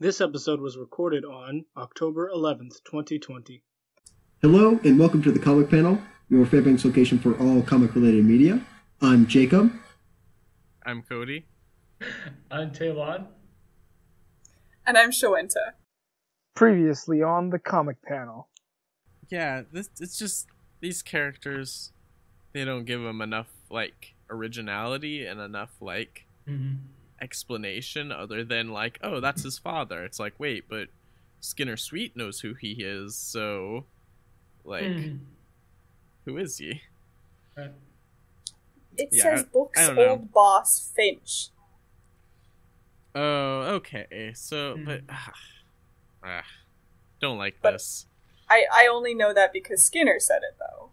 This episode was recorded on October 11th, 2020. Hello, and welcome to the Comic Panel, your Fairbanks location for all comic related media. I'm Jacob. I'm Cody. I'm Talon. And I'm Shawenta. Previously on the Comic Panel. Yeah, this it's just these characters they don't give them enough like originality and enough like Mm-hmm. Explanation other than like, oh, that's his father. It's like, wait, but Skinner Sweet knows who he is, so like Mm-hmm. who is he? It Yeah, says books I don't know. old boss Finch. Oh, okay. So, Hmm. but ah, don't like But- this. I, I only know that because Skinner said it though.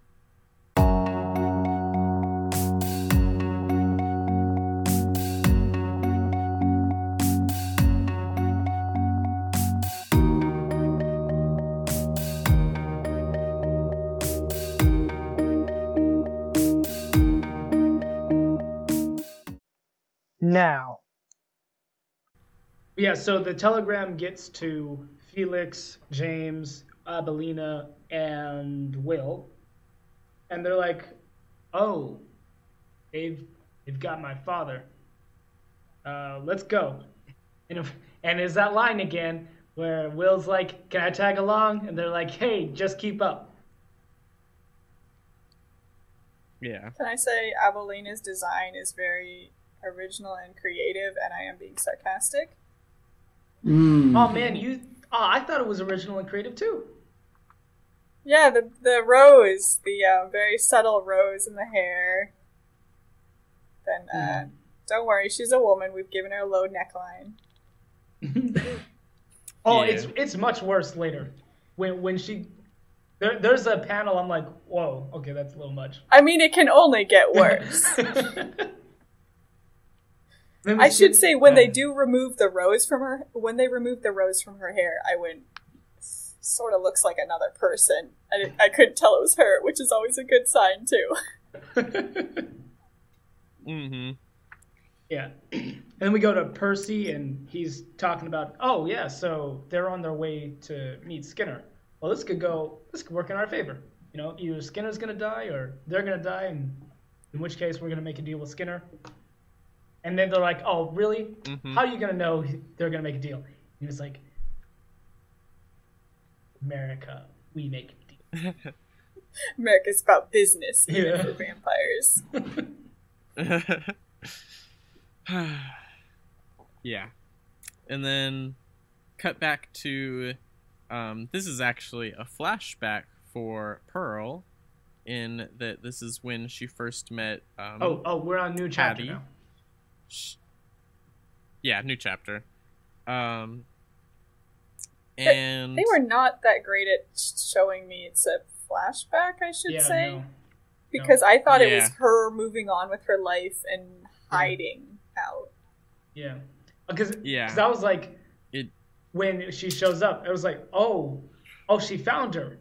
Now, Yeah, so the telegram gets to Felix, James, Abilena, and Will, and they're like, "Oh, they've they've got my father. Uh, let's go." And if, and is that line again where Will's like, "Can I tag along?" And they're like, "Hey, just keep up." Yeah. Can I say Abilena's design is very original and creative, and I am being sarcastic? Mm. Oh man, you! Oh, I thought it was original and creative too. Yeah, the the rose, the uh, very subtle rose in the hair. Then, uh, don't worry, she's a woman. We've given her a low neckline. Oh, Yeah. it's it's much worse later. When when she there, there's a panel, I'm like, whoa, okay, that's a little much. I mean, it can only get worse. Then I should say when they do remove the rose from her, when they remove the rose from her hair, I went. Sort of looks like another person. I, didn't- I couldn't tell it was her, which is always a good sign too. Mm-hmm. yeah. and then we go to Percy, and he's talking about, oh yeah, so they're on their way to meet Skinner. Well, this could go, this could work in our favor. You know, either Skinner's gonna die or they're gonna die, and in which case we're gonna make a deal with Skinner. And then they're like, oh really? Mhm. How are you gonna know they're gonna make a deal? And he was like, America, we make a deal. America's about business, even Yeah. for vampires. yeah. And then cut back to um, this is actually a flashback for Pearl in that this is when she first met um, Oh, oh, we're on new chapter Patty. now. Sh- yeah, new chapter. Um and They were not that great at showing me it's a flashback, I should Yeah, say, no. because I thought it was her moving on with her life and hiding out. Yeah, because Yeah. cause I was like, It- when she shows up, I was like, oh, oh, she found her,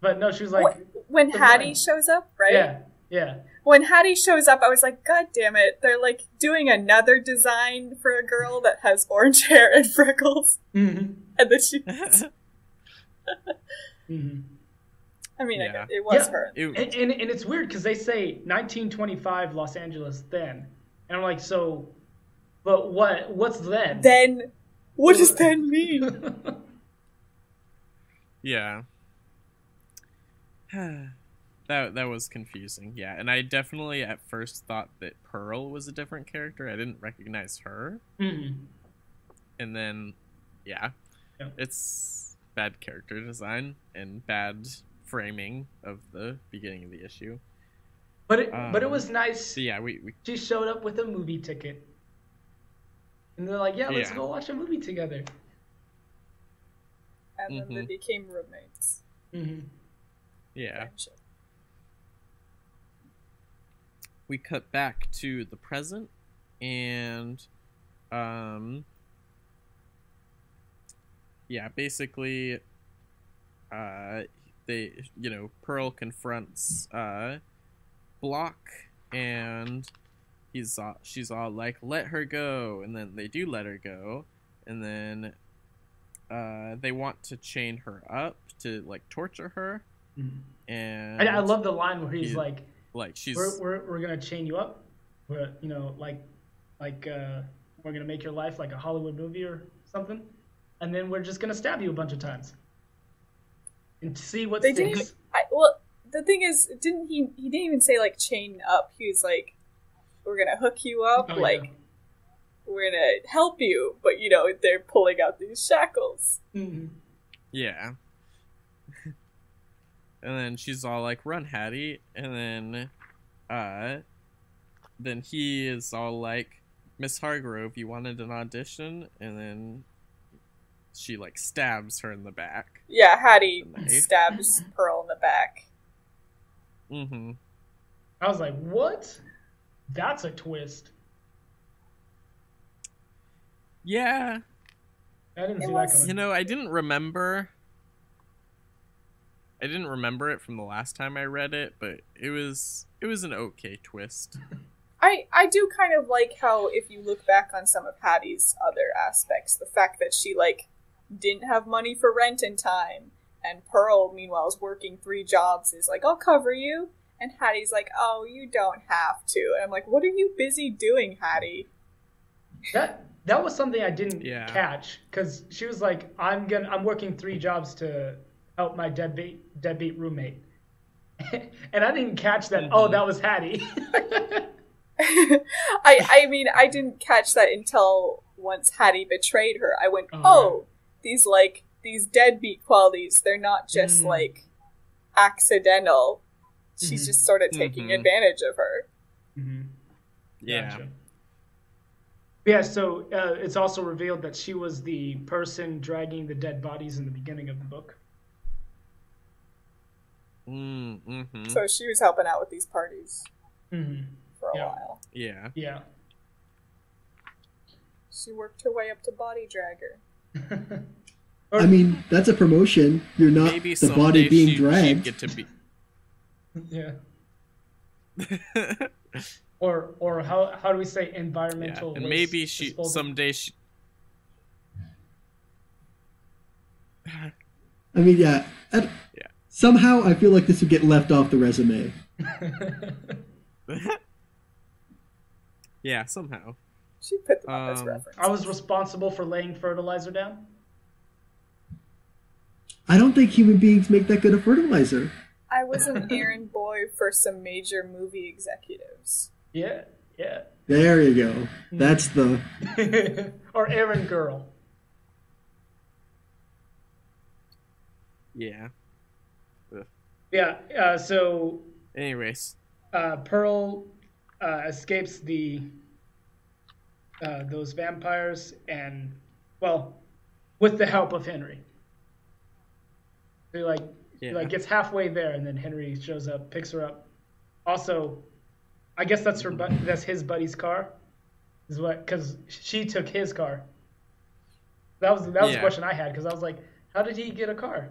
but no, she was like, Wh- when Hattie bride. shows up, right? yeah, yeah, When Hattie shows up, I was like, God damn it! They're like doing another design for a girl that has orange hair and freckles, mm-hmm. and then she. Mm-hmm. I mean, I Yeah. guess it was Yeah. her. it, And, and and it's weird because they say 1925 Los Angeles then, and I'm like, so, but what what's then? Then, what does then mean? Yeah. that that was confusing. Yeah, and I definitely at first thought that Pearl was a different character. I didn't recognize her, Mhm. and then yeah, Yeah. it's bad character design and bad framing of the beginning of the issue. But it but it Um, was nice. So yeah, we, we She showed up with a movie ticket, and they're like, yeah, let's Yeah. go watch a movie together. And then they Mhm. became roommates. Mm-hmm. yeah Friendship. We cut back to the present and um yeah basically uh they you know pearl confronts uh Bloch and he's all, she's all like let her go and then they do let her go and then uh, they want to chain her up to like torture her, Mhm. and I, I love the line where he's like, like she's we're, we're, we're gonna chain you up we're you know like like uh, we're gonna make your life like a hollywood movie or something and then we're just gonna stab you a bunch of times and see what They sticks didn't. I, well, the thing is, didn't he? He didn't even say like chain up. He was like, "We're gonna hook you up. Oh, like, yeah. we're gonna help you." But you know, they're pulling out these shackles. Mhm. yeah. And then she's all like, "Run, Hattie!" And then, uh, then he is all like, "Miss Hargrove, you wanted an audition?" And then she like stabs her in the back. Yeah, Hattie stabs Pearl in the back. Mm-hmm. i was like what that's a twist Yeah, i didn't It see was- that coming You know, I didn't remember. I didn't remember it from the last time I read it, but it was it was an okay twist. I I do kind of like how if you look back on some of Hattie's other aspects, the fact that she like didn't have money for rent in time, and Pearl meanwhile is working three jobs is like I'll cover you, and Hattie's like oh you don't have to, and I'm like what are you busy doing Hattie? that that was something i didn't Yeah. catch because she was like i'm gonna i'm working three jobs to help my deadbeat deadbeat roommate and i didn't catch that oh Mhm. that was hattie I I mean I didn't catch that until once Hattie betrayed her. I went Oh, oh these like these deadbeat qualities they're not just Mm. like accidental. She's Mhm. just sort of taking Mhm. advantage of her. mm-hmm. Yeah. Gotcha. Yeah, so uh, it's also revealed that she was the person dragging the dead bodies in the beginning of the book. Mm, mm-hmm. So she was helping out with these parties Mm-hmm. for a Yeah. while. yeah. Yeah. She worked her way up to body dragger. I mean, that's a promotion. You're not Maybe the body being she, she'd dragged. get to be. yeah. Or or how how do we say yeah, environmental? and waste maybe she disposal? someday she. I mean, yeah. I- Yeah. Somehow, I feel like this would get left off the resume. yeah, somehow. She put them up as Um, reference. I was responsible for laying fertilizer down. I don't think human beings make that good of fertilizer. I was an errand boy for some major movie executives. Yeah, yeah. There you go. That's the. or errand girl. Yeah. Yeah. Uh, so Anyways, uh, Pearl uh, escapes the uh, those vampires, and well, with the help of Henry. He like he like gets halfway there, and then Henry shows up, picks her up. Also, I guess that's her. bu- That's his buddy's car. Is what? Because she took his car. That was that was the question I had because I was like, how did he get a car?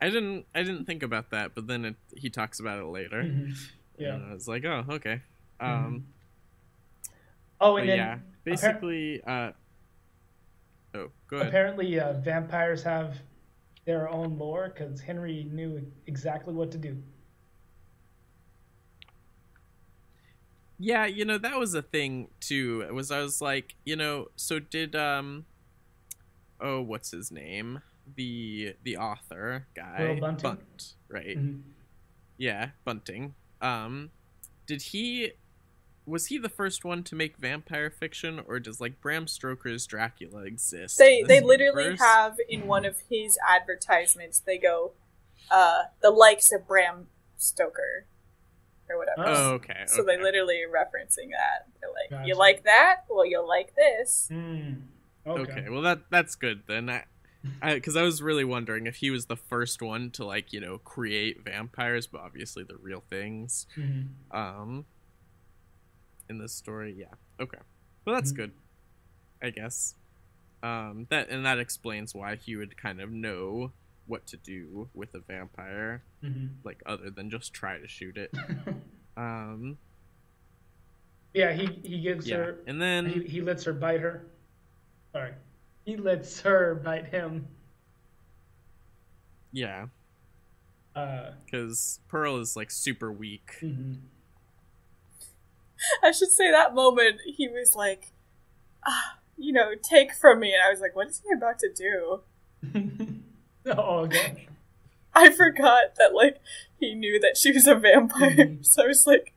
I didn't I didn't think about that, but then it, he talks about it later. Yeah. And I was like, oh, okay. Um, Oh, and then yeah, basically, uh, oh, go ahead. apparently uh, vampires have their own lore because Henry knew exactly what to do. Yeah, you know that was a thing too. It was I was like, you know, so did um, oh, what's his name? The the author guy, Will Bunting? Bunt, right? Mhm. Yeah, Bunting. Um, did he? Was he the first one to make vampire fiction, or does like Bram Stoker's Dracula exist? They they literally universe? have in one of his advertisements they go, uh, the likes of Bram Stoker or whatever. Oh, okay. So they okay. literally are referencing that. They're like, Gotcha. you like that? Well, you'll like this. Mm. Okay. Okay. well that that's good then. I, because I, was really wondering if he was the first one to like you know create vampires, but obviously the real things. Mhm. Um, in this story, yeah. Okay, well that's Mhm. good, I guess. Um, that and that explains why he would kind of know what to do with a vampire, Mhm. like other than just try to shoot it. Um, yeah, he he gives yeah, her. and then He, he lets her bite her. Sorry. He lets her bite him. Yeah, Uh, because Pearl is like super weak. mhm. I should say that moment he was like, ah, you know, take from me, and I was like, what is he about to do? oh, okay. I forgot that like he knew that she was a vampire, Mhm. so I was like,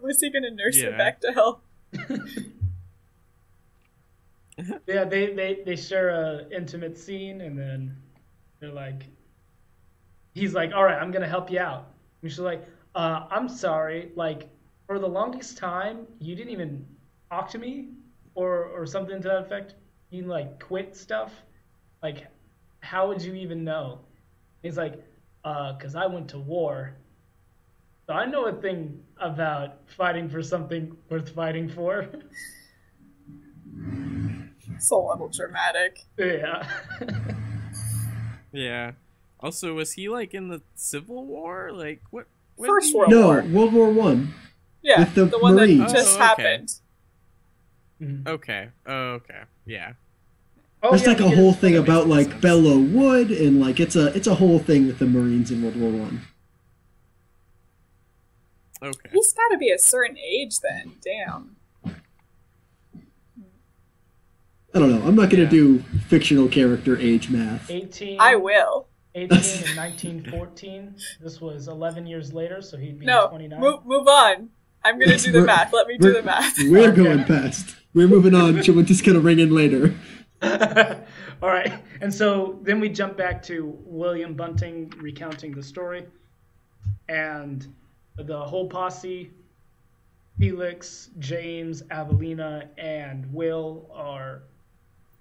was he gonna nurse her back to health? Yeah, they, they, they share a intimate scene, and then they're like, he's like, all right, I'm gonna help you out. And she's like, uh, I'm sorry, like for the longest time, you didn't even talk to me, or or something to that effect. You like quit stuff. Like, how would you even know? He's like, uh, cause I went to war. So I know a thing about fighting for something worth fighting for. So little dramatic. yeah. Yeah. Also, was he like in the Civil War? Like what? when First did- World No, War. World War One. Yeah, With the the one Marines. that just Oh, okay. happened. Mhm. Okay. Oh, okay. Yeah. Oh, There's yeah, like a because- whole thing about like sense. Belleau Wood and like it's a it's a whole thing with the Marines in World War One. Okay. He's got to be a certain age then. Damn. I don't know. I'm not gonna Yeah. do fictional character age math. 18. I will. 18 in 1914. This was 11 years later, so he'd be No, 29. move, move on. I'm gonna do the math. Let me do the math. We're Okay. going past. We're moving on. Someone's just gonna ring in later. All right. And so then we jump back to William Bunting recounting the story. And the whole posse Felix, James, Avelina, and Will are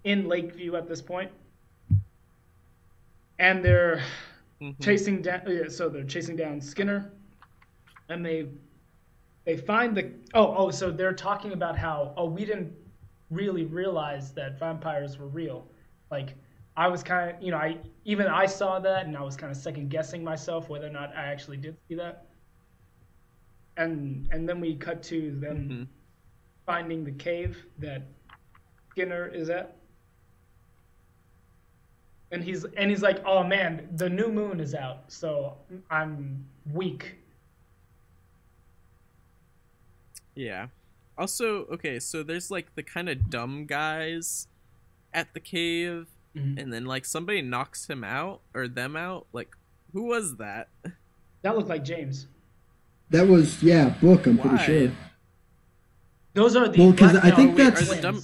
in Lakeview at this point. And they're Mhm. chasing down yeah, so they're chasing down Skinner and they they find the oh oh so they're talking about how oh we didn't really realize that vampires were real like I was kind of you know I even I saw that and I was kind of second guessing myself whether or not I actually did see that and and then we cut to them Mhm. finding the cave that Skinner is at and he's and he's like, "Oh man, the new moon is out, so I'm weak." Yeah. Also, okay, so there's like the kind of dumb guys at the cave, Mhm. and then like somebody knocks him out or them out. Like, who was that? That looked like James. That was yeah, book. I'm Why? pretty sure. Those are the Well, 'cause Black I think Mountain that's- Are dumb-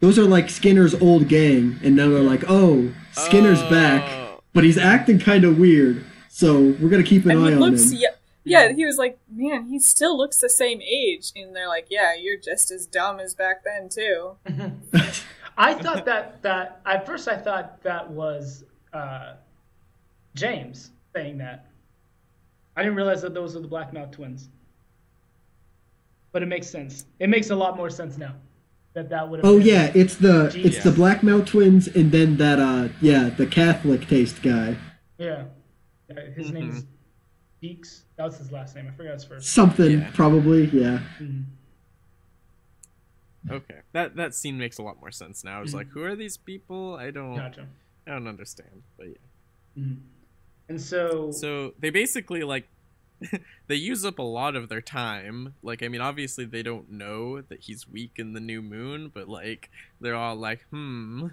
Those are like Skinner's old gang, and now they're like, oh, Skinner's back, Oh. but he's acting kind of weird. So we're gonna keep an And eye he on looks, him. yeah, yeah, he was like, man, he still looks the same age. And they're like, yeah, you're just as dumb as back then, too. I thought that that at first I thought that was uh, James saying that. I didn't realize that those are the Black Blackmouth twins. But it makes sense. It makes a lot more sense now that that would have. Oh been- yeah, it's the it's the Yeah. Blackmouth twins, and then that uh yeah the Catholic taste guy, yeah. His Mhm. name's Deeks. That was his last name. I forgot his first. something Yeah. probably yeah. Mhm. Okay, that that scene makes a lot more sense now. I was like, who are these people? I don't, Gotcha. I don't understand. But yeah. Mhm. And so, So they basically like they use up a lot of their time. Like I mean obviously they don't know that he's weak in the new moon, but like they're all like, "Hmm,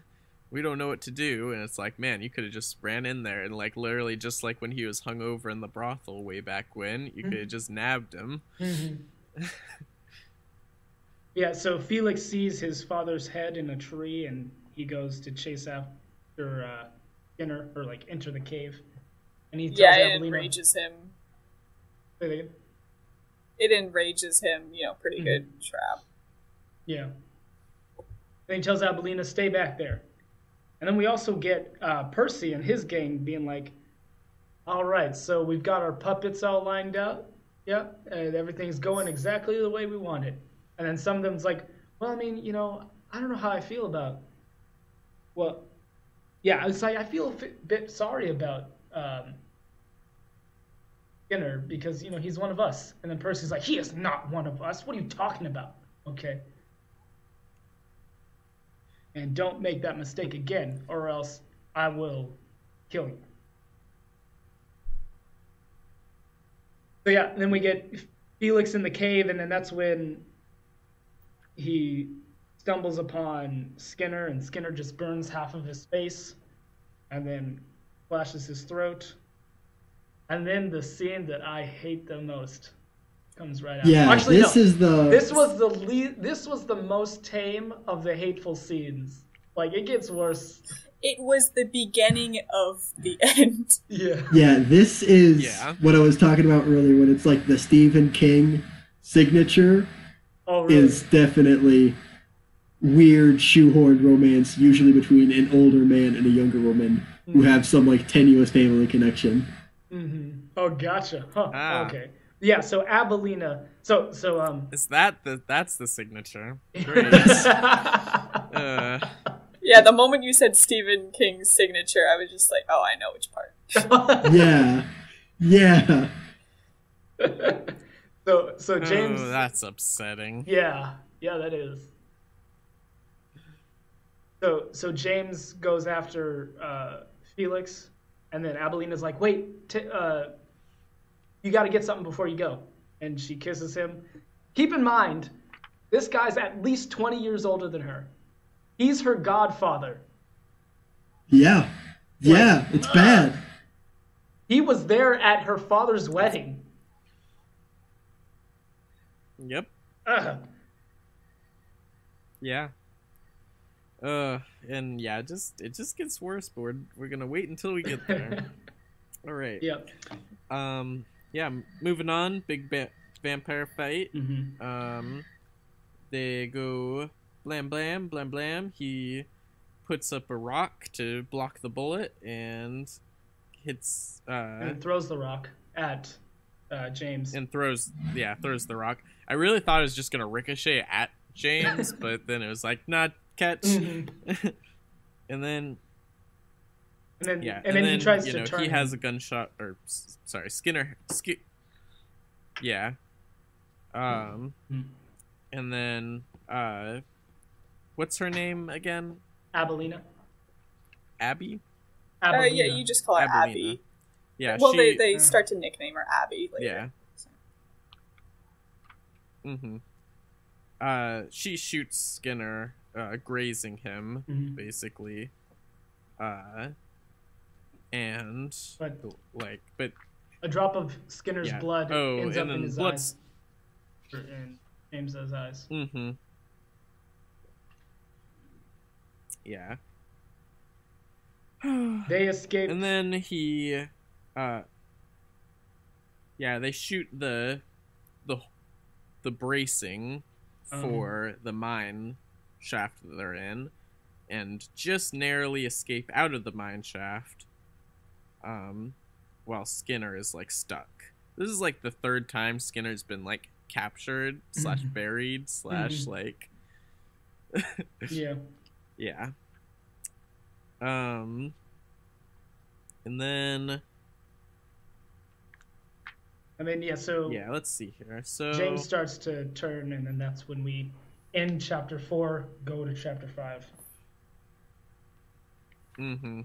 we don't know what to do." And it's like, "Man, you could have just ran in there and like literally just like when he was hung over in the brothel way back when, you could have just nabbed him." Mhm. yeah, so Felix sees his father's head in a tree, and he goes to chase after uh, Skinner or like enter the cave. And he tells Yeah, it enrages him. Say that again? It enrages him, you know, pretty Mhm. good trap. Yeah. Then he tells Abilena, stay back there. And then we also get uh, Percy and his gang being like, all right, so we've got our puppets all lined up. Yep, and everything's going exactly the way we want it. And then some of them's like, well, I mean, you know, I don't know how I feel about. Well, yeah, it's like I feel a bit sorry about um, Because you know he's one of us. And then Percy's like, he is not one of us. What are you talking about? Okay. and don't make that mistake again, or else I will kill you. So yeah, then we get Felix in the cave, and then that's when he stumbles upon Skinner, and Skinner just burns half of his face, and then slashes his throat. And then the scene that I hate the most comes right after. Yeah, Actually, this no. is the. This was the le- This was the most tame of the hateful scenes. Like it gets worse. It was the beginning of the end. Yeah. Yeah, this is Yeah. what I was talking about earlier when it's like the Stephen King signature Oh really? is definitely weird shoehorned romance, usually between an older man and a younger woman who hmm. have some like tenuous family connection. Hmm Oh, gotcha. Huh. Ah. Okay. Yeah. So Abilena. So so um. Is that the that's the signature? Great. uh, Yeah, the moment you said Stephen King's signature, I was just like, oh, I know which part. Yeah. Yeah. so so James. oh, that's upsetting. Yeah, yeah, that is. So so James goes after uh, Felix, and then Abilena's like, "Wait, t- uh, you got to get something before you go," and she kisses him. Keep in mind, this guy's at least twenty years older than her. He's her godfather. Yeah. Yeah. It's bad. He was there at her father's wedding. Yep. Ugh. Yeah. Uh, and yeah, just it just gets worse, but we're gonna wait until we get there. All right. Yep. Um. Yeah. Moving on. Big ba- vampire fight. hmm Um. They go blam blam blam blam. He puts up a rock to block the bullet and hits uh And throws the rock at uh, James. and throws yeah throws the rock. I really thought it was just gonna ricochet at James, but then it was like not catch. Mhm. and then And then yeah, and, then, he tries you to know turn. he has a gunshot or sorry Skinner. Ski- yeah. Um. Hmm. And then uh, what's her name again? Abilena. Abby. Uh, yeah, you just call her Abilena. Abby. Yeah. well, she, they, they uh, start to nickname her Abby later. Yeah. Mm-hmm. Uh, she shoots Skinner, uh, grazing him, Mhm. basically. Uh, and But like, but a drop of Skinner's yeah. blood oh, ends up in his eyes. In James's eyes. Mm-hmm. Yeah. They escape. and then he, uh, yeah, they shoot the, the, the bracing Oh. for the mine shaft that they're in, and just narrowly escape out of the mine shaft. Um, while Skinner is like stuck. This is like the third time Skinner's been like captured slash buried slash Mhm. like yeah. yeah. Um and then I mean, yeah. So yeah, let's see here. So James starts to turn, and then that's when we end chapter four, go to chapter five. Mm-hmm.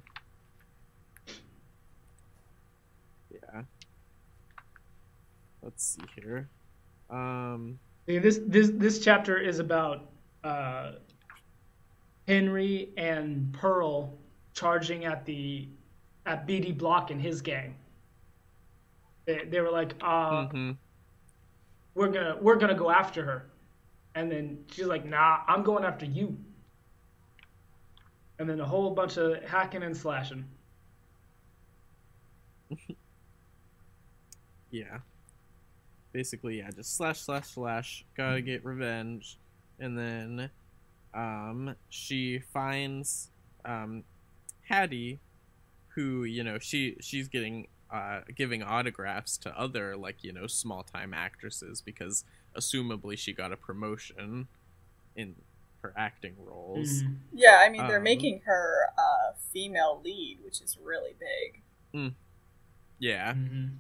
Yeah. Let's see here. Um this this this chapter is about uh, Henry and Pearl charging at the at BD Bloch and his gang. They, they were like, uh, mhm. we're gonna we're gonna go after her, and then she's like, nah, I'm going after you. And then a whole bunch of hacking and slashing. Yeah. Basically, yeah, just slash slash slash, gotta get revenge. And then um she finds um Hattie who, you know, she she's getting uh giving autographs to other like, you know, small time actresses because assumably she got a promotion in her acting roles. Mhm. Yeah, I mean, they're Um, making her a female lead, which is really big. Yeah. Mhm.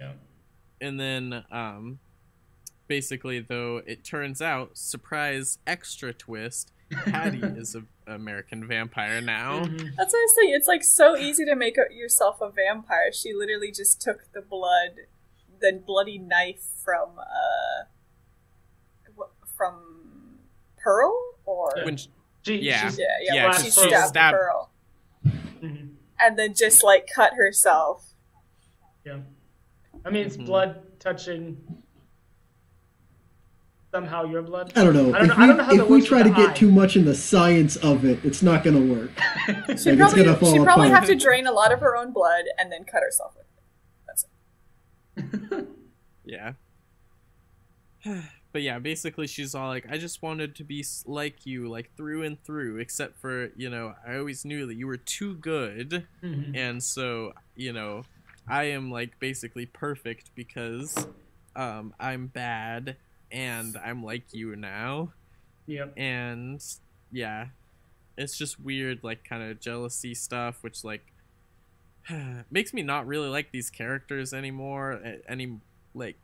Yeah. and then um basically though it turns out surprise extra twist Hattie is an American vampire now. Mhm. That's what I was saying. It's like so easy to make yourself a vampire. She literally just took the blood, the bloody knife from uh, from Pearl, or Yeah. When sh- She, Yeah. she's- yeah, yeah, Yeah, she she stabbed, stabbed- Pearl, mhm. and then just like cut herself. Yeah. I mean, it's Mhm. blood touching somehow your blood. I don't know. I don't if know- I don't know how we, if we try to get eye. too much in the science of it, it's not going to work. She Like, it's probably, gonna fall she probably apart. have to drain a lot of her own blood and then cut herself with it. That's it. Yeah. but yeah, basically she's all like, I just wanted to be like you, like through and through, except for, you know, I always knew that you were too good. Mhm. And so, you know, I am like basically perfect because um, I'm bad and I'm like you now. Yep. And yeah, it's just weird, like kind of jealousy stuff, which like makes me not really like these characters anymore. Any like,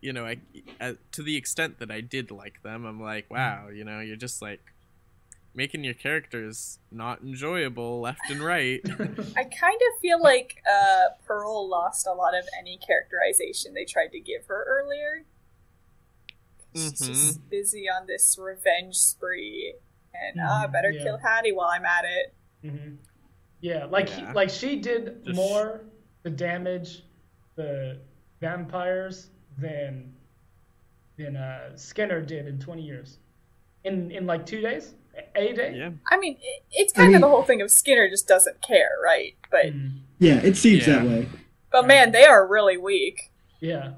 you know, I uh, to the extent that I did like them, I'm like, wow, you know, you're just like making your characters not enjoyable left and right. I kind of feel like uh, Pearl lost a lot of any characterization they tried to give her earlier. She's Mhm. just busy on this revenge spree, and ah, I better Yeah. kill Hattie while I'm at it. hmm Yeah, like Yeah. like she did Just- more the damage the vampires than than uh, Skinner did in 20 years. In in like two days, a, a day. yeah. I mean, it, it's I kind mean- of the whole thing of Skinner just doesn't care, right? But Mhm. Yeah, it seems Yeah. that way. but man, they are really weak. Yeah.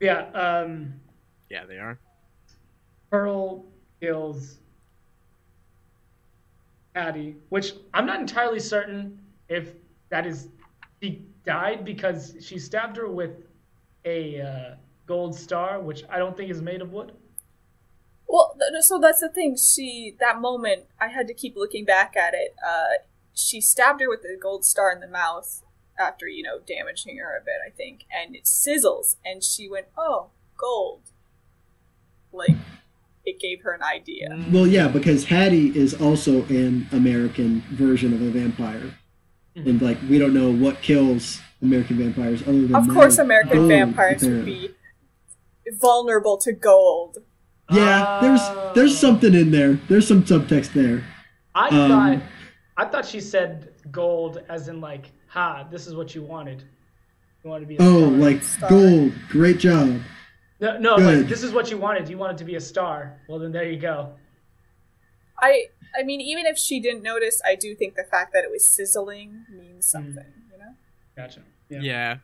Yeah. Um. Yeah, they are. Pearl kills Hattie, which I'm not entirely certain if that is she died because she stabbed her with a uh, gold star, which I don't think is made of wood. Well, th- so that's the thing. She that moment, I had to keep looking back at it. Uh, she stabbed her with the gold star in the mouth after you know damaging her a bit, I think, and it sizzles, and she went, "Oh, gold!" Like it gave her an idea. Well, yeah, because Hattie is also an American version of a vampire, and like we don't know what kills American vampires other than Of course, that American gold, vampires would be vulnerable to gold. Yeah, there's there's something in there. There's some subtext there. I Um, thought I thought she said gold as in like, ha, this is what you wanted. You wanted to be a Oh, star. like Star. gold, great job. no, no, like this is what you wanted. You wanted to be a star. Well, then there you go. I I mean, even if she didn't notice, I do think the fact that it was sizzling means hmm. something. You know. Gotcha. Yeah.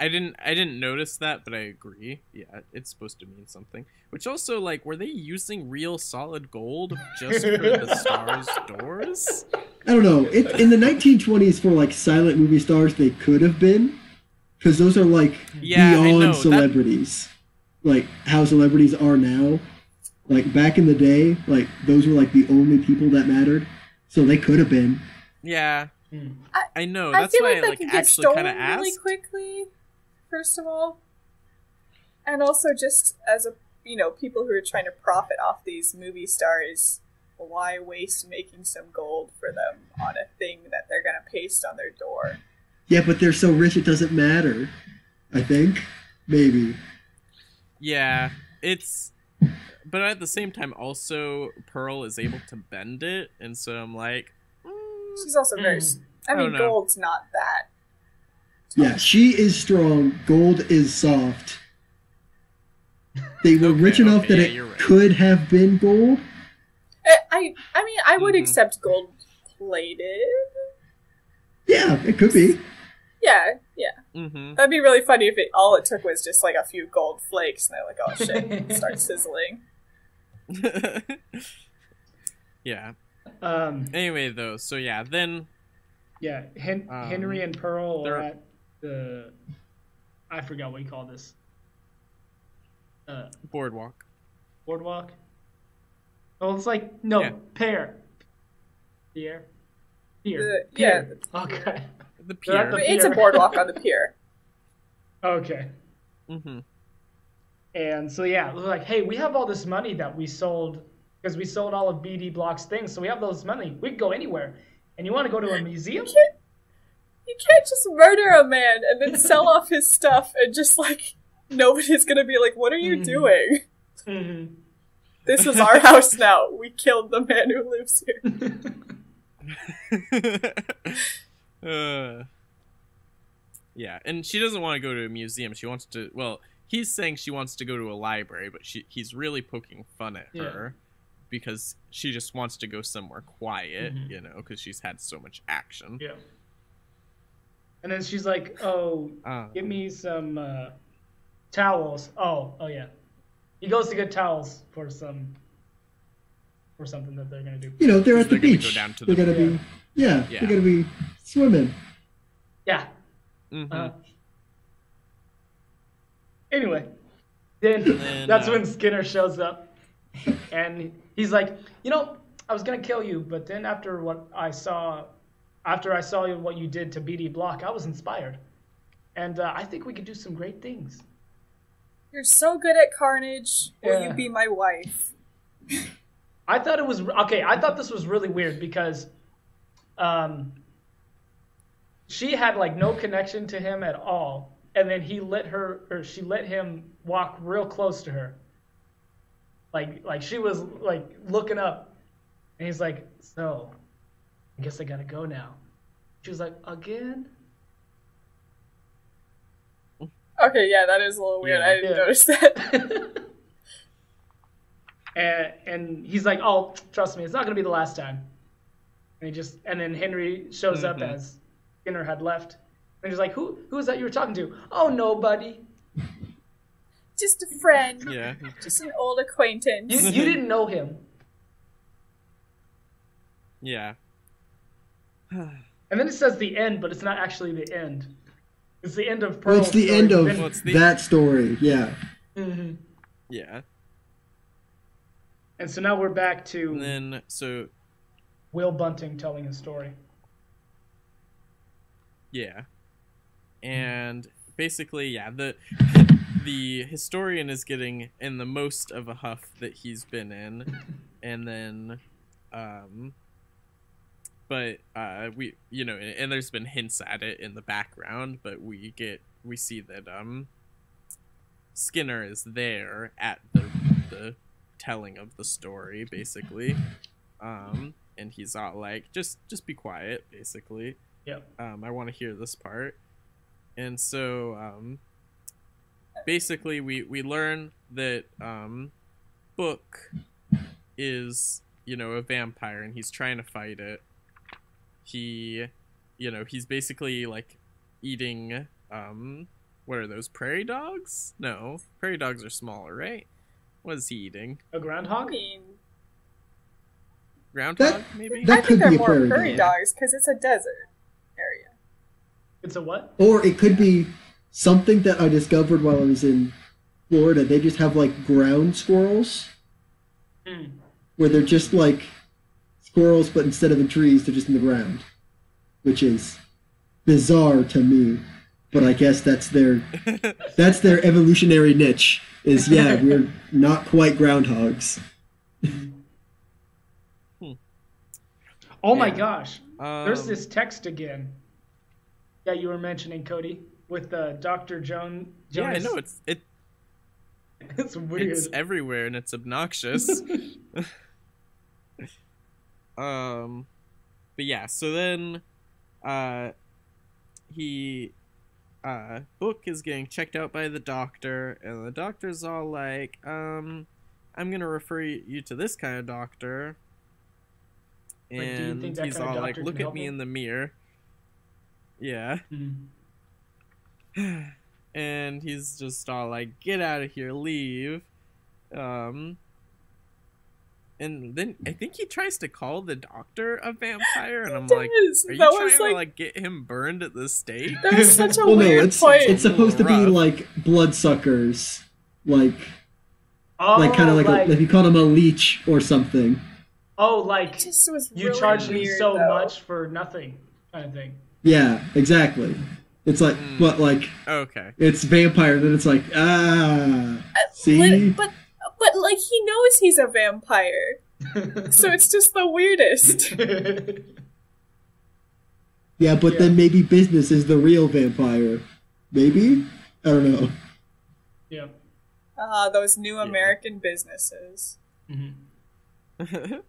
I didn't I didn't notice that, but I agree. Yeah, it's supposed to mean something. Which also like were they using real solid gold just for the stars doors? I don't know. It, in the 1920s, for like silent movie stars, they could have been, because those are like Yeah, beyond know, that- celebrities, like how celebrities are now. Like back in the day, like those were like the only people that mattered, so they could have been. Yeah. Hmm. I know. I That's feel why like I like can get actually stolen kind of really quickly. First of all, and also just as a you know people who are trying to profit off these movie stars, why waste making some gold for them on a thing that they're gonna paste on their door? Yeah, but they're so rich it doesn't matter. I think maybe. Yeah, it's but at the same time also Pearl is able to bend it and so I'm like mm, She's also very. Mm. I I mean, don't gold's not that. Yeah, she is strong. Gold is soft. They were Okay, rich enough okay, that yeah, it right. could have been gold. I I, I mean, I would Mhm. accept gold plated. Yeah, it could be. Yeah, yeah. mhm. That'd be really funny if it all it took was just like a few gold flakes, and they're like, "Oh shit!" start sizzling. yeah. Um, Anyway though, so yeah, then yeah, Hen- Um, Henry and Pearl they're- at the. I forgot what you call this. Uh, boardwalk. boardwalk. Oh, it's like no Yeah. pear. Pier. Pier. The- yeah, Okay. The They're at pier. it's a boardwalk on the pier. Okay. hmm And so yeah, they're like, hey, we have all this money that we sold because we sold all of BD Bloch's things, so we have all this money. We can go anywhere. And you want to go to a museum? You can't, you can't just murder a man and then sell off his stuff and just like nobody's gonna be like, "What are you Mhm. doing? hmm This is our house now. We killed the man who lives here." uh, yeah, and she doesn't want to go to a museum. She wants to. Well, he's saying she wants to go to a library, but she he's really poking fun at Yeah. her because she just wants to go somewhere quiet, Mhm. you know, because she's had so much action. yeah. And then she's like, oh, Um, Get me some uh, towels. Oh, oh yeah. He goes to get towels for some for something that they're gonna do. You know, they're at the They're gonna go beach. down to they're the- gonna be, yeah, Yeah. they're gonna be swimming. Yeah. mhm. Uh, anyway, then then, that's uh, when Skinner shows up, and he's like, you know, I was gonna kill you, but then after what I saw, after I saw what you did to BD Bloch, I was inspired, and uh, I think we could do some great things. You're so good at carnage. Will Yeah. you be my wife? I thought it was okay. I thought this was really weird because, um, she had like no connection to him at all, and then he let her, or she let him walk real close to her. Like, like she was like looking up, and he's like, "So, I guess I gotta go now." She was like, "Again?" Okay, yeah, that is a little weird. Yeah. I didn't Yeah. notice that. and and he's like, "Oh, trust me, it's not gonna be the last time." And he just and then Henry shows up Mhm. as Skinner had left, and he's like, "Who who is that you were talking to?" "Oh, nobody. Just a friend. yeah. Just an old acquaintance. You you didn't know him." Yeah. And then it says the end, but it's not actually the end. It's the end of Pearl. Well, it's the end of Well, the- that story. Yeah. hmm Yeah. And so now we're back to And then so Will Bunting telling his story. Yeah. And basically, yeah, the the historian is getting in the most of a huff that he's been in. And then um but uh we you know and, and there's been hints at it in the background, but we get we see that um Skinner is there at the the telling of the story basically. Um and he's all like just just be quiet basically Yep. um, I want to hear this part. And so, um, basically, we, we learn that um, Book is, you know, a vampire and he's trying to fight it. He, you know, he's basically like eating, um, what are those, prairie dogs? No, prairie dogs are smaller, right? What is he eating? A groundhog? mean, Groundhog, maybe? that I could think they're be more prairie prairie dog. dogs because it's a desert area. It's a what? Or it could be something that I discovered while I was in Florida. They just have like ground squirrels Mm. where they're just like squirrels, but instead of in trees, they're just in the ground, which is bizarre to me. But I guess that's their that's their evolutionary niche. Is yeah, we're not quite groundhogs. Oh my Yeah. gosh. There's Um, this text again that you were mentioning, Cody, with uh, Dr. Joan. Yeah, I know it's it it's weird. It's everywhere and it's obnoxious. um but yeah, so then uh he uh book is getting checked out by the doctor and the doctor's all like, um I'm to refer you to this kind of doctor. Like, And that he's all like, look at me him?" in the mirror. Yeah. Mm. and he's just all like, "Get out of here, leave." Um, and then I think he tries to call the doctor a vampire, and I'm like, "Are you that trying was to like, like get him burned at the stake?" that was such a Well, no, it's point. it's supposed to be like bloodsuckers, like Oh, like kind of like, a, like you call them a leech or something. oh, like just was you really charge me so though. much for nothing, kind of thing. Yeah, exactly, It's like, Mm. but like Okay. it's vampire. Then it's like ah, Uh, see, But, but but like he knows he's a vampire, so it's just the weirdest. yeah. But Yeah. then maybe business is the real vampire. Maybe I don't know. yeah. Ah, those new American businesses. Mhm.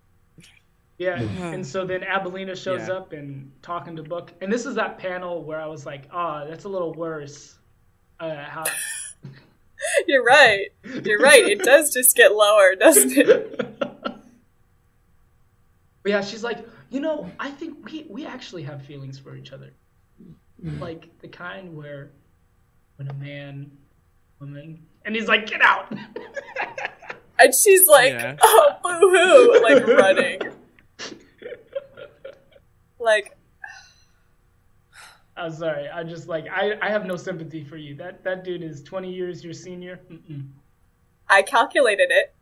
Yeah, and so then Abilena shows Yeah. up and talking to Book, and this is that panel where I was like, "Ah, that's a little worse." Uh, how... You're right. You're right. It does just get lower, doesn't it? But yeah, she's like, you know, I think we we actually have feelings for each other, like the kind where when a man, woman, and he's like, get out. And she's like, Yeah. "Oh, boo hoo!" Like running. Like, I'm sorry. I just like I, I have no sympathy for you. That that dude is 20 years your senior. Mm-mm. I calculated it.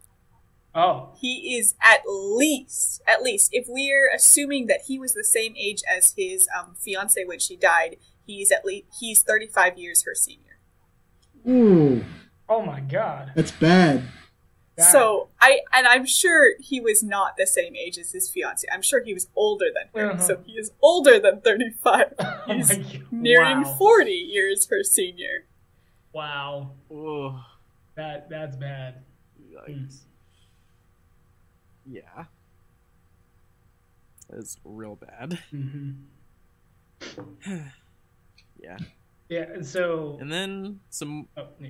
Oh, He is at least, at least, if we're assuming that he was the same age as his um, fiance when she died, he's at least he's 35 years her senior. Ooh, oh my God. that's bad. That- So I and I'm sure he was not the same age as his fiance. I'm sure he was older than her. Uh-huh. So he is older than 35. Oh He's my God. nearing wow. 40 years her senior. Wow, Ooh, that that's bad. yikes. Yeah. That's real bad. hmm Yeah. Yeah, and so And then some oh, yeah.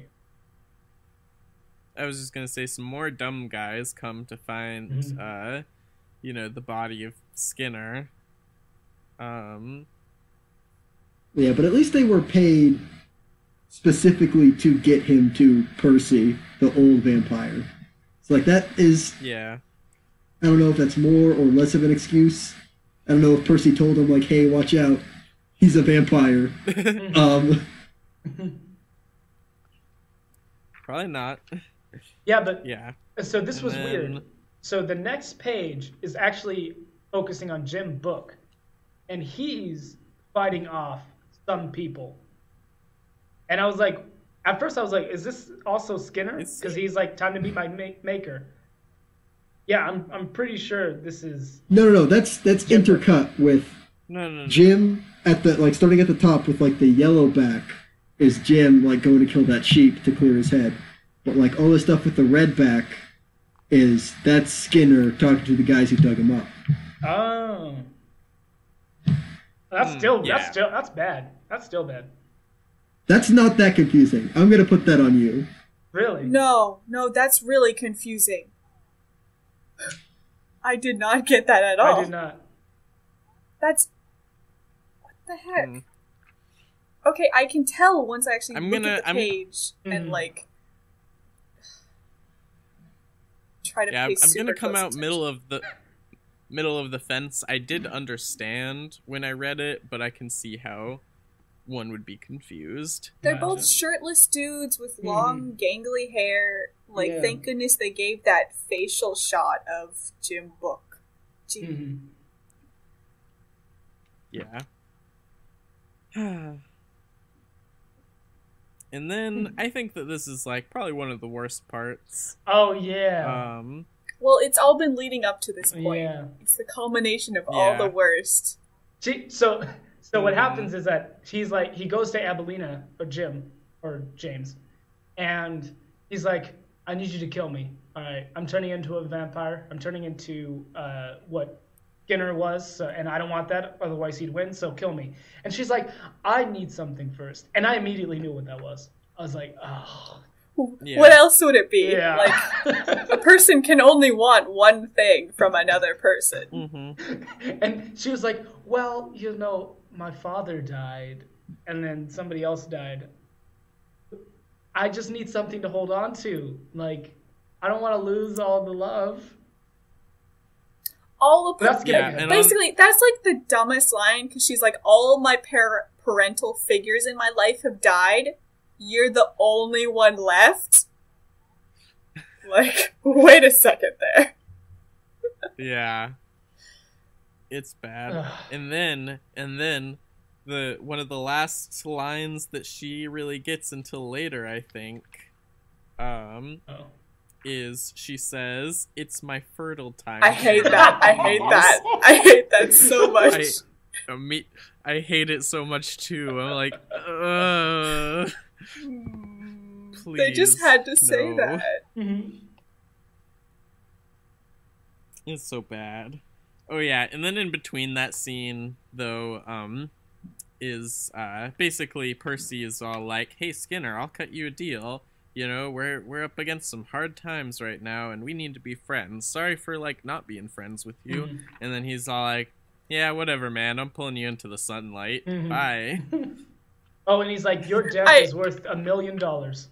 I was just gonna say some more dumb guys come to find Mhm. uh you know, the body of Skinner. Um Yeah, but at least they were paid specifically to get him to Percy, the old vampire. So like that is yeah. I don't know if that's more or less of an excuse. I don't know if Percy told him like, "Hey, watch out, he's a vampire." um, Probably not. Yeah, but Yeah. so this And was then- weird. So the next page is actually focusing on Jim Book, and he's fighting off some people. And I was like, at first I was like, is this also Skinner? Because he's like, time to meet my ma- maker. Yeah, I'm I'm pretty sure this is. no, no, no, that's that's intercut with No no no. Jim at the like starting at the top with like the yellow back is Jim like going to kill that sheep to clear his head, but like all the stuff with the red back is that's Skinner talking to the guys who dug him up. Oh. That's Hmm, still yeah. that's still that's bad. That's still bad. That's not that confusing. I'm gonna put that on you. Really? No, no, that's really confusing. I did not get that at all. I did not. That's what the heck. Hmm. Okay, I can tell once I actually I'm look gonna- at the I'm- page and Mhm. like try to Yeah, I'm, I'm gonna come out attention. middle of the middle of the fence. I did understand when I read it, but I can see how one would be confused. They're Gotcha. both shirtless dudes with long, gangly hair. Like, Yeah. thank goodness they gave that facial shot of Jim Book. Gee, Mhm. Yeah. and then I think that this is like probably one of the worst parts. Oh yeah. Um Well, it's all been leading up to this point. Yeah. It's the culmination of all the worst. She, so so what Mhm. happens is that he's like he goes to Abilena or Jim or James, and he's like, I need you to kill me. All right, I'm turning into a vampire. I'm turning into uh, what Skinner was, so, and I don't want that. Otherwise, he'd win. So kill me. And she's like, I need something first, and I immediately knew what that was. I was like, oh, Yeah. What else would it be? yeah. Like, a person can only want one thing from another person. mhm. and she was like, "Well, you know, my father died, and then somebody else died. I just need something to hold on to. Like, I don't want to lose all the love." All the That's Yeah, getting and basically that's like the dumbest line because she's like, all my par- parental figures in my life have died. You're the only one left. Like, wait a second there. Yeah. It's bad. Ugh. and then and then the one of the last lines that she really gets until later, I think, um, Oh. Is she says, "It's my fertile time." I hate that. I hate that. I hate that so much. I, uh, me, I hate it so much too. I'm like, uh, they just had to say that. Mm-hmm. It's so bad. Oh yeah, and then in between that scene though, um is uh basically Percy is all like, "Hey Skinner, I'll cut you a deal. You know, we're we're up against some hard times right now and we need to be friends. Sorry for like not being friends with you." Mhm. And then he's all like, "Yeah, whatever, man. I'm pulling you into the sunlight. Mhm. Bye." Oh, and he's like, your death I- is worth a million dollars.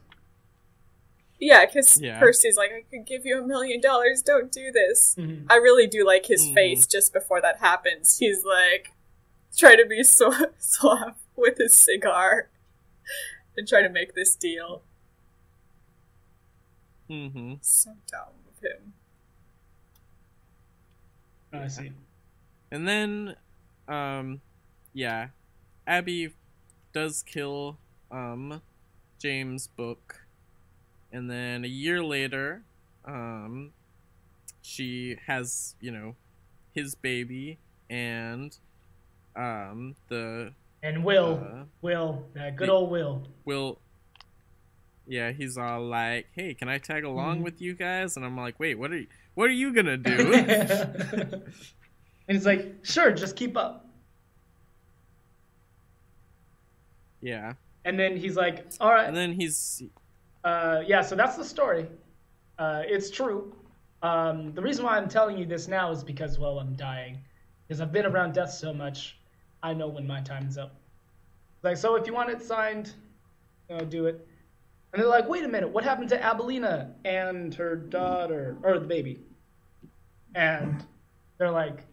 Yeah, because Yeah. Percy's like, I could give you a million dollars. Don't do this. Mhm. I really do like his Mhm. face just before that happens. He's like, trying to be so suave with his cigar and try to make this deal. Mhm. So dumb of him. Oh, I see. And then, um, yeah, Abby does kill um James Book, and then a year later, um, she has you know his baby and um the And Will, uh, Will, that good the- old Will. will. Yeah, he's all like, "Hey, can I tag along Mhm. with you guys?" And I'm like, "Wait, what are you? What are you gonna do?" and he's like, sure, just keep up. yeah, And then he's like, all right, and then he's uh, yeah, so that's the story. Uh, it's true. Um, the reason why I'm telling you this now is because, well, I'm dying. Because I've been around death so much, I know when my time is up. Like, so if you want it signed, you know, do it. And they're like, wait a minute, what happened to Abilena and her daughter, or the baby? And they're like,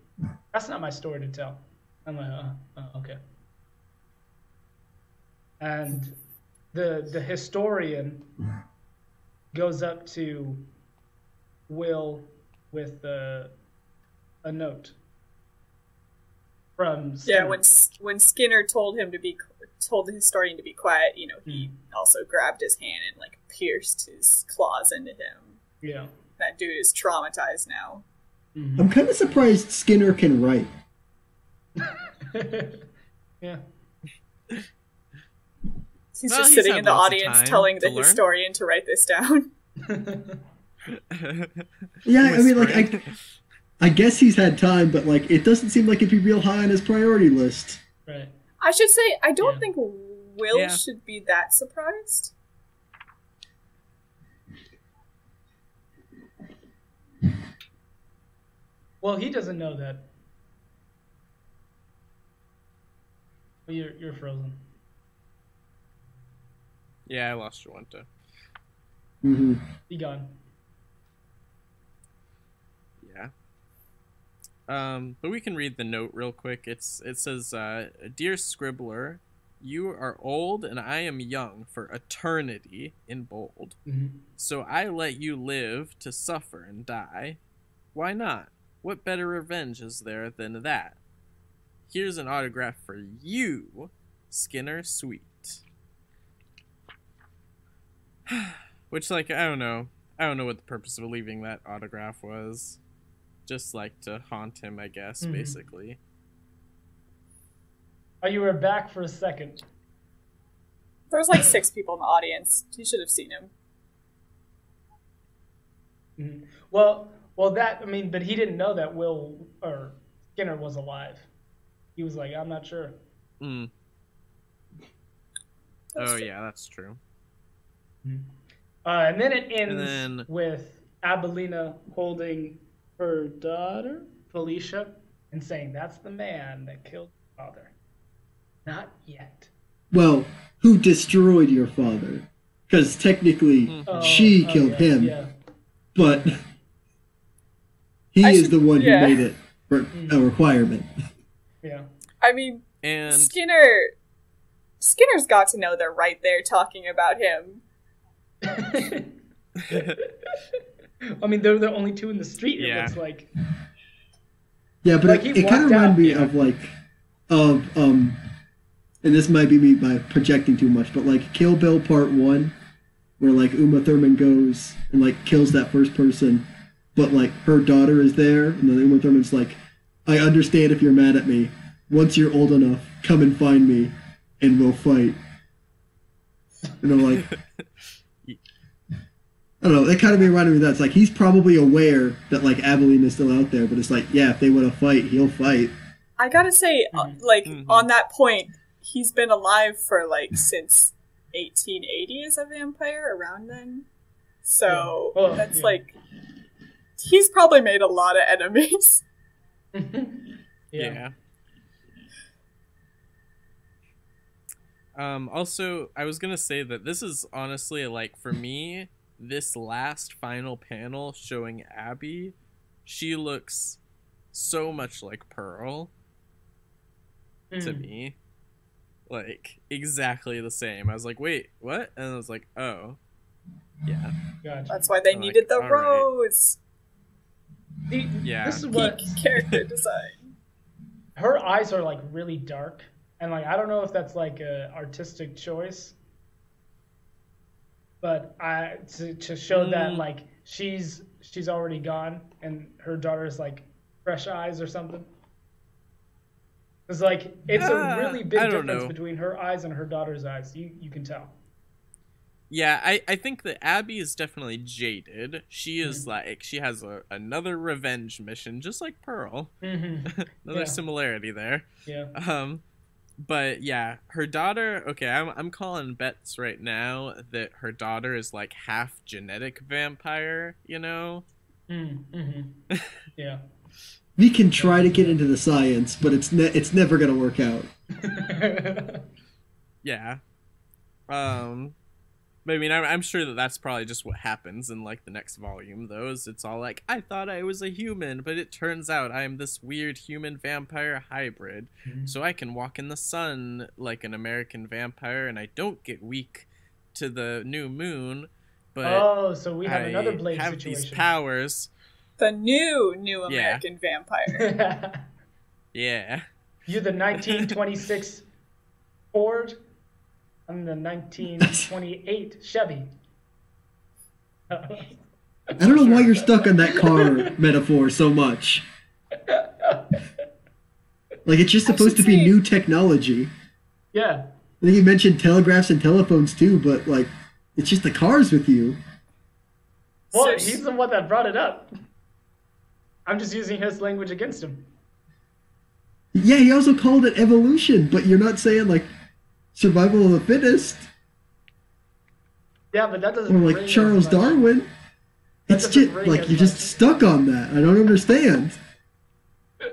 that's not my story to tell. I'm like, uh, uh, okay. And the the historian goes up to Will with a, a note from Yeah, when when Skinner told him to be told the historian to be quiet, you know, he also grabbed his hand and like pierced his claws into him. yeah. That dude is traumatized now. Mhm. I'm kind of surprised Skinner can write. yeah. He's Well, just he's sitting had in the audience time telling the learn. historian to write this down. Yeah, I mean, like, I, I guess he's had time, but like, it doesn't seem like it'd be real high on his priority list. right. I should say I don't Yeah. think Will Yeah. should be that surprised. Well, he doesn't know that. Well, You're you're frozen. yeah, I lost your one too. hmm Be gone. Yeah. Um, but we can read the note real quick. It's it says, uh, "Dear Scribbler, you are old and I am young for eternity in bold. Mm-hmm. So I let you live to suffer and die. Why not? What better revenge is there than that? Here's an autograph for you, Skinner Sweet." Which, like, I don't know. I don't know what the purpose of leaving that autograph was. Just like to haunt him, I guess, Mhm. basically. Oh, you were back for a second. There was like six people in the audience. You should have seen him. Mhm. Well, well, that I mean, but he didn't know that Will or Skinner was alive. He was like, I'm not sure. Mm. That's Oh, true. yeah, that's true. Uh, and then it ends then- with Abilena holding her daughter, Felicia, and saying, That's the man that killed your father. Not yet. Well, who destroyed your father? Because technically, Mhm. Oh, she oh, killed yeah, him, Yeah. but he I is should- the one yeah. who made it re- a requirement. Yeah. I mean, And Skinner. Skinner's got to know they're right there talking about him. I mean, they're the only two in the street. It Yeah. looks like. Yeah, but Like, it, it kind of walked reminded me yeah. of like of um and this might be me by projecting too much, but like Kill Bill Part One, where like Uma Thurman goes and like kills that first person, but like her daughter is there, and then Uma Thurman's like, "I understand if you're mad at me. Once you're old enough, come and find me, and we'll fight." And I'm like, I don't know. That kind of reminded me of that. It's like he's probably aware that like Abilena is still out there, but it's like, yeah, if they want to fight, he'll fight. I gotta say, uh, Mhm. like Mhm. on that point, he's been alive for like since 1880 as a vampire around then. So Yeah. Well, that's yeah. like he's probably made a lot of enemies. yeah. Yeah. Um, also, I was gonna say that this is honestly like for me, this last final panel showing Abby, she looks so much like Pearl to Mm. me. Like exactly the same. I was like, wait, what? And I was like, oh, yeah, Gotcha. That's why they Like, needed the rose. See, Yeah. This is Peak what character design. her eyes are like really dark, and like I don't know if that's like a artistic choice, but I to, to show that Mm. like she's she's already gone and her daughter's like fresh eyes or something. It's like it's Ah, a really big difference know. between her eyes and her daughter's eyes. You you can tell. Yeah, I, I think that Abby is definitely jaded. She is Mhm. like she has a, another revenge mission, just like Pearl. hmm another Yeah. similarity there. Yeah. Um, but yeah, her daughter. Okay, I'm I'm calling bets right now that her daughter is like half genetic vampire. You know? Mm-hmm. yeah. We can try to get into the science, but it's ne- it's never gonna work out. Yeah. Um. But I mean, I'm, I'm sure that that's probably just what happens in like the next volume. Though, is it's all like I thought I was a human, but it turns out I am this weird human vampire hybrid. Mhm. so I can walk in the sun like an American vampire, and I don't get weak to the new moon. But oh, so we have I another blade have situation. these powers. The new new Yeah. American vampire. Yeah, You're the 1926 Ford. I'm the 1928 Chevy. I don't know why you're stuck on that car metaphor so much. Like it's just supposed to be new technology. yeah. I think you mentioned telegraphs and telephones too, but like it's just the cars with you. Well, So- he's the one that brought it up. I'm just using his language against him. Yeah, he also called it evolution, but you're not saying like survival of the fittest Yeah, but that doesn't. or like as Charles. Darwin. That It's just ring like you're just stuck on that. I don't understand.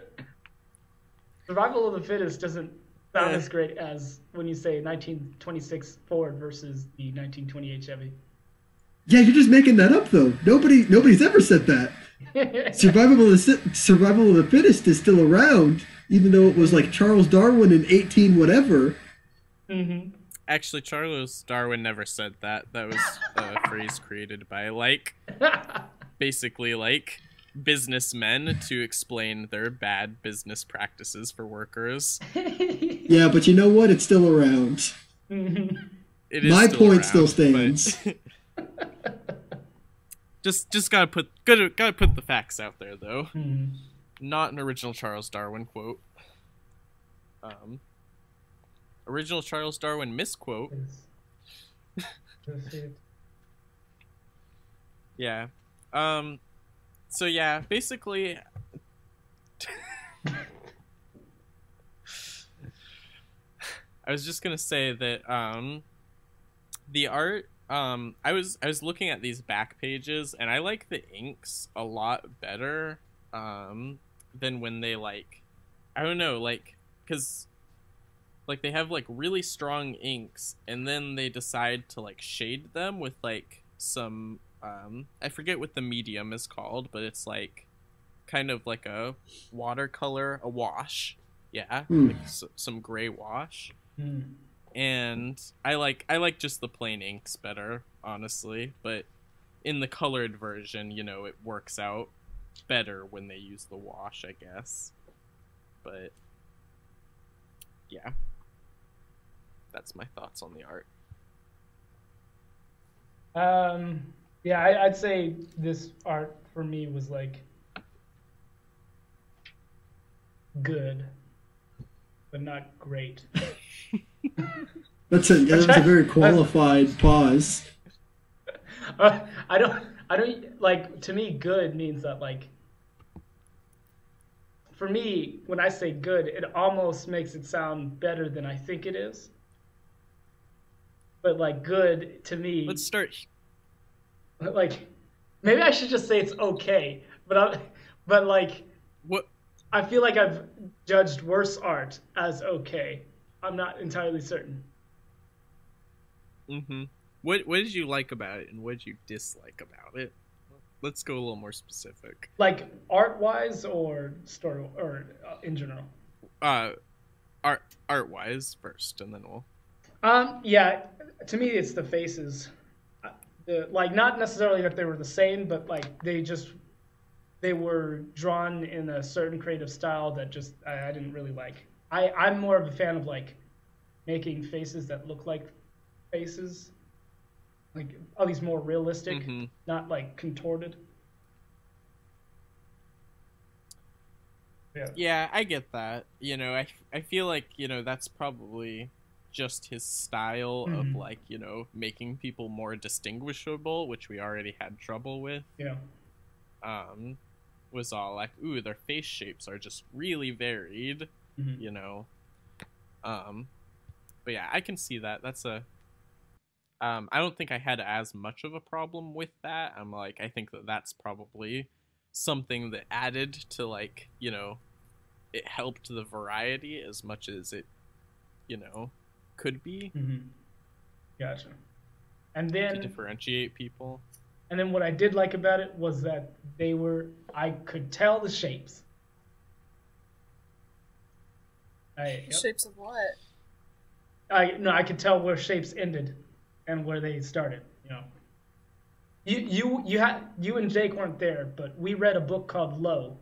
Survival of the fittest doesn't sound Eh. as great as when you say 1926 Ford versus the 1928 Chevy. Yeah, you're just making that up though. Nobody nobody's ever said that. Survival of the survival of the fittest is still around, even though it was like Charles Darwin in 18 whatever. Hmm actually, Charles Darwin never said that. That was a phrase created by like basically like businessmen to explain their bad business practices for workers. Yeah, but you know what? It's still around. It is My still point around, still stands. just just gotta put gotta gotta put the facts out there though. Mhm. Not an original Charles Darwin quote. Um, original Charles Darwin misquote. Yeah. Um. So yeah, basically. I was just gonna say that um, the art um, I was I was looking at these back pages and I like the inks a lot better um than when they like I don't know like because like they have like really strong inks and then they decide to like shade them with like some um I forget what the medium is called but it's like kind of like a watercolor a wash yeah Hmm. like s- some gray wash Hmm. and I like I like just the plain inks better, honestly. But in the colored version, you know, it works out better when they use the wash, I guess. But yeah, that's my thoughts on the art. Um, yeah, I, I'd say this art for me was like good, but not great. That's a that's a very qualified pause. Uh, I don't, I don't like. To me, good means that like. For me, when I say good, it almost makes it sound better than I think it is. But like good to me, Let's start. like maybe I should just say it's okay. But I, but like What? I feel like I've judged worse art as okay. I'm not entirely certain. Mm-hmm. What What did you like about it, and what did you dislike about it? Let's go a little more specific. Like art wise or story or uh, in general. Uh, art art wise first, and then we'll. Um, yeah, to me it's the faces. Uh, The like not necessarily that they were the same, but like they just they were drawn in a certain creative style that just I, I didn't really like. I I'm more of a fan of like making faces that look like faces, like at least more realistic, Mhm. not like contorted. Yeah. Yeah, I get that. You know, I I feel like you know that's probably just his style of Mhm. like you know making people more distinguishable, which we already had trouble with. Yeah. Um, was all like, ooh, their face shapes are just really varied. Mhm. you know um but yeah i can see that that's a um i don't think i had as much of a problem with that i'm like i think that that's probably something that added to like you know it helped the variety as much as it you know could be Mm-hmm. Gotcha. And to then differentiate people And then what I did like about it was that they were I could tell the shapes. I yep. Shapes of what? I no, I could tell where shapes ended and where they started, you know. You you you had you and Jake weren't there, but we read a book called Low.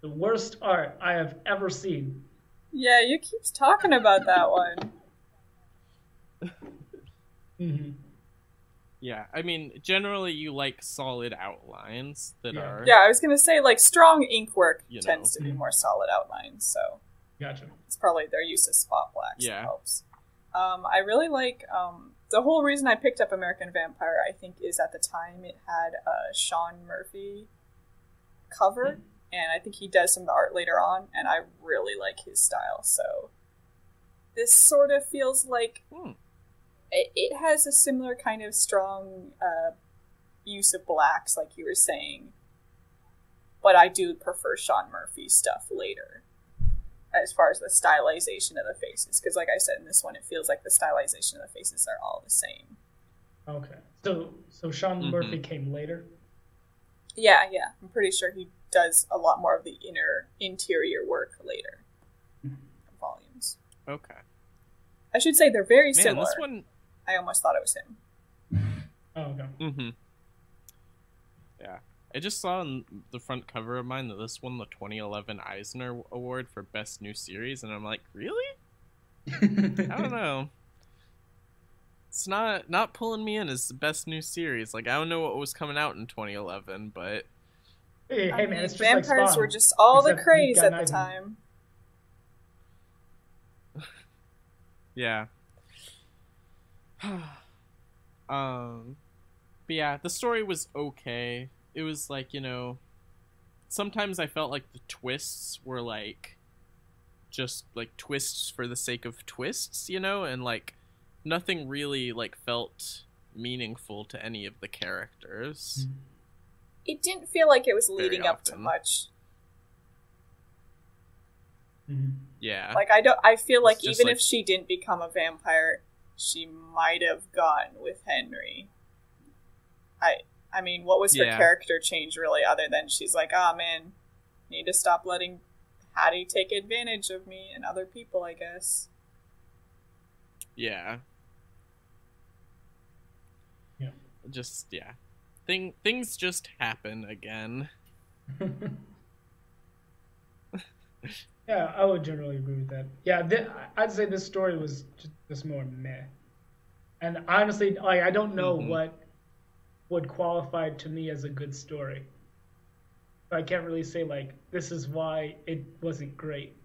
The worst art I have ever seen. Yeah, you keep talking about that one. Hmm yeah i mean generally you like solid outlines that Yeah. are Yeah, I was gonna say like strong ink work You know. tends to be more solid outlines, so Gotcha. it's probably their use of spot blacks Yeah. that helps. Um, I really like um, the whole reason I picked up American Vampire. I think is at the time it had a Sean Murphy cover, and I think he does some of the art later on, and I really like his style. So this sort of feels like Hmm. It, it has a similar kind of strong uh, use of blacks, like you were saying. But I do prefer Sean Murphy stuff later, as far as the stylization of the faces. Because, like I said in this one, it feels like the stylization of the faces are all the same. Okay. So so Sean Mhm. Murphy came later. Yeah, yeah. I'm pretty sure he does a lot more of the inner interior work later. Volumes. okay I should say they're very man similar. this one I almost thought it was him. Oh, okay. Mm-hmm. Yeah. I just saw on the front cover of mine that this won the 2011 Eisner Award for Best New Series, and I'm like, really? I don't know. It's not not pulling me in as the best new series. Like I don't know what was coming out in 2011, but Hey, hey man, it's just like vampires Spawn. were just all the craze at the time. yeah. um, but yeah, the story was okay. It was like you know, sometimes I felt like the twists were like just like twists for the sake of twists, you know, and like nothing really like felt meaningful to any of the characters. It didn't feel like it was leading up to often. much. Mhm. Yeah. Like I don't. I feel like It's just even like- if she didn't become a vampire, she might have gone with Henry. I. I mean, what was her Yeah. character change really, other than she's like, "Ah, man, need to stop letting Hattie take advantage of me and other people." I guess. Yeah. Yeah. Just yeah. Thing things just happen again. yeah, I would generally agree with that. Yeah, th- I'd say this story was just just more meh. And honestly, like I don't know Mhm. what would qualify to me as a good story. I can't really say like this is why it wasn't great.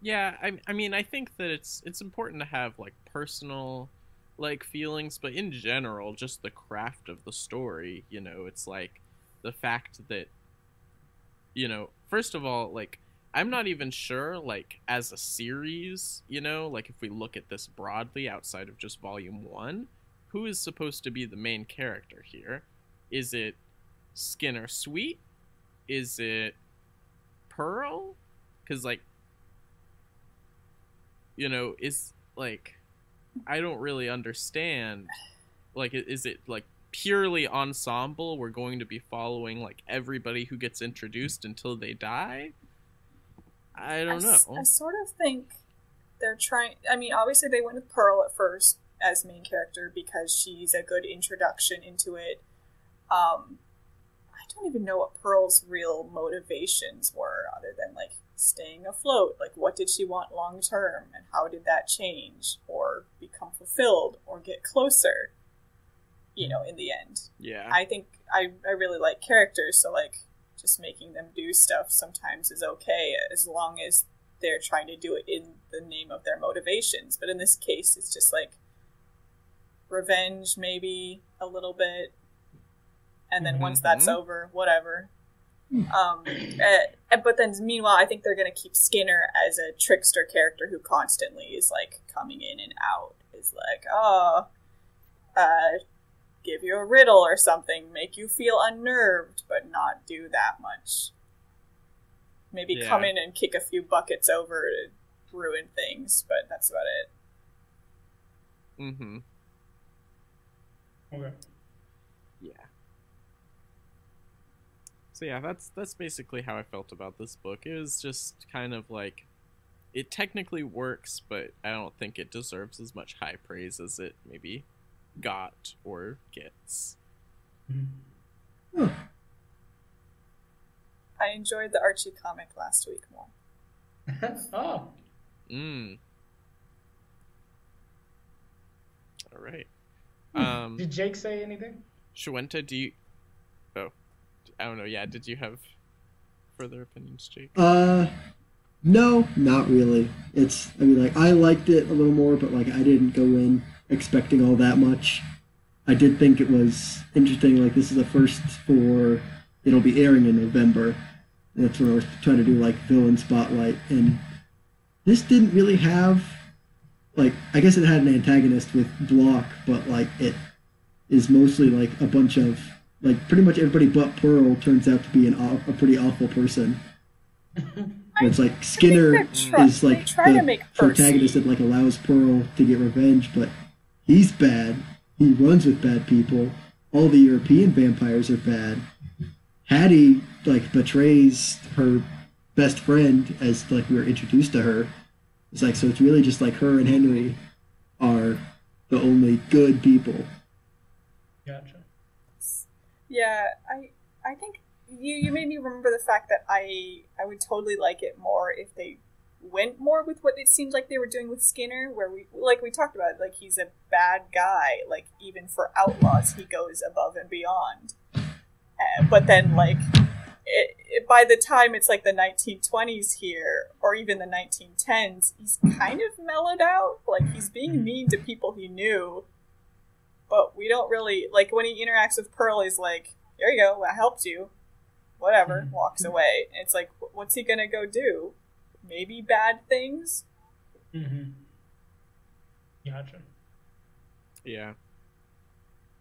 Yeah, I, I mean, I think that it's it's important to have like personal like feelings, but in general, just the craft of the story. You know, it's like the fact that you know, first of all, like I'm not even sure, like as a series, you know, like if we look at this broadly outside of just volume one, who is supposed to be the main character here? Is it Skinner Sweet? Is it Pearl? Because like you know is like i don't really understand like is it like purely ensemble we're going to be following like everybody who gets introduced until they die i don't I, know s- I sort of think they're trying. I mean, obviously they went with Pearl at first as main character because she's a good introduction into it. Um, I don't even know what Pearl's real motivations were, other than like staying afloat. Like, what did she want long term, and how did that change, or become fulfilled, or get closer? You know, in the end. yeah I think I, I really like characters, so like just making them do stuff sometimes is okay as long as they're trying to do it in the name of their motivations. But in this case, it's just like revenge, maybe a little bit, and then once that's Mhm. over, whatever. Um, uh, but then meanwhile, I think they're gonna keep Skinner as a trickster character who constantly is like coming in and out. Is like, oh, uh, give you a riddle or something, make you feel unnerved, but not do that much. Maybe Yeah. come in and kick a few buckets over to ruin things, but that's about it. mm-hmm Okay. yeah so yeah that's that's basically how i felt about this book it was just kind of like it technically works but i don't think it deserves as much high praise as it maybe got or gets Mhm. I enjoyed the Archie comic last week more. oh, mm all right Hmm. um did Jake say anything? Shuenta, do you oh i don't know yeah did you have further opinions jake Uh, no, not really. It's, I mean, like, I liked it a little more, but, like, I didn't go in expecting all that much. I did think it was interesting, like, this is the first for, it'll be airing in November. That's when I was trying to do, like, villain spotlight, and this didn't really have, like, I guess it had an antagonist with Bloch, but, like, it is mostly, like, a bunch of, like, pretty much everybody but Pearl turns out to be an, a pretty awful person. It's like Skinner try- is like the protagonist that like allows Pearl to get revenge, but he's bad. He runs with bad people. All the European vampires are bad. Hattie like betrays her best friend as like we were introduced to her. It's like so it's really just like her and Henry are the only good people. Gotcha. Yeah, I I think you you made me remember the fact that I I would totally like it more if they went more with what it seemed like they were doing with Skinner, where we like we talked about like he's a bad guy, like even for outlaws he goes above and beyond. Uh, but then like it, it, by the time it's like the 1920s here or even the 1910s, he's kind of mellowed out. Like he's being mean to people he knew, but we don't really like when he interacts with Pearl. He's like, "There you go, I helped you." Whatever, Mhm. walks away. It's like, what's he gonna go do? Maybe bad things. Mm-hmm. Gotcha. yeah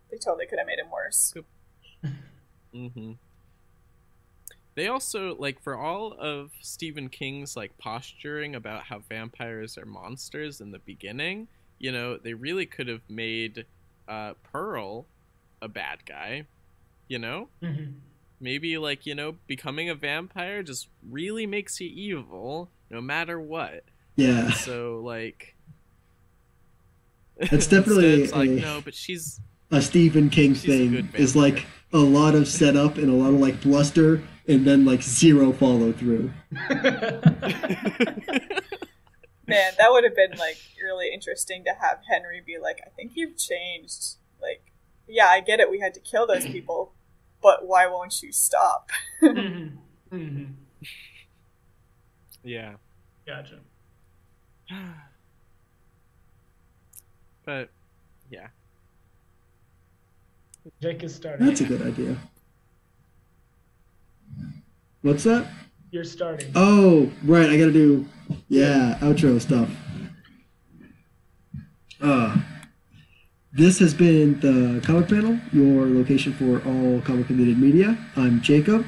They totally could have made him worse. Mm-hmm. They also like for all of Stephen King's like posturing about how vampires are monsters in the beginning, you know, they really could have made uh, Pearl a bad guy. You know, Mm-hmm. maybe like you know, becoming a vampire just really makes you evil, no matter what. Yeah. So like, It's definitely instead it's like a- no, but she's a Stephen King thing good is like a lot of setup and a lot of like bluster and then like zero follow through. Man, that would have been like really interesting to have Henry be like, "I think you've changed." Like, yeah, I get it. We had to kill those people, but why won't you stop? Mhm. Mhm. Yeah. Gotcha. but yeah. Jake is starting. That's a good idea. What's that? You're starting. Oh, right. I gotta do, yeah, outro stuff. Uh, this has been the Comic Panel, your location for all comic related media. I'm Jacob.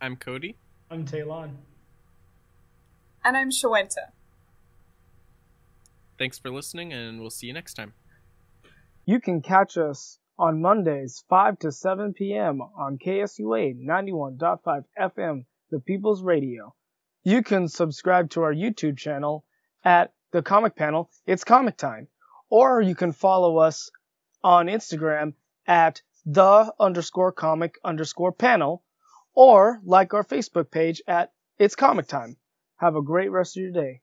I'm Cody. I'm Talon. And I'm Shawenta. Thanks for listening, and we'll see you next time. You can catch us on Mondays, 5 to 7 p.m. on KSUA 91.5 FM, The People's Radio. You can subscribe to our YouTube channel at The Comic Panel, It's Comic Time. Or you can follow us on Instagram at the underscore comic underscore panel, or like our Facebook page at It's Comic Time. Have a great rest of your day.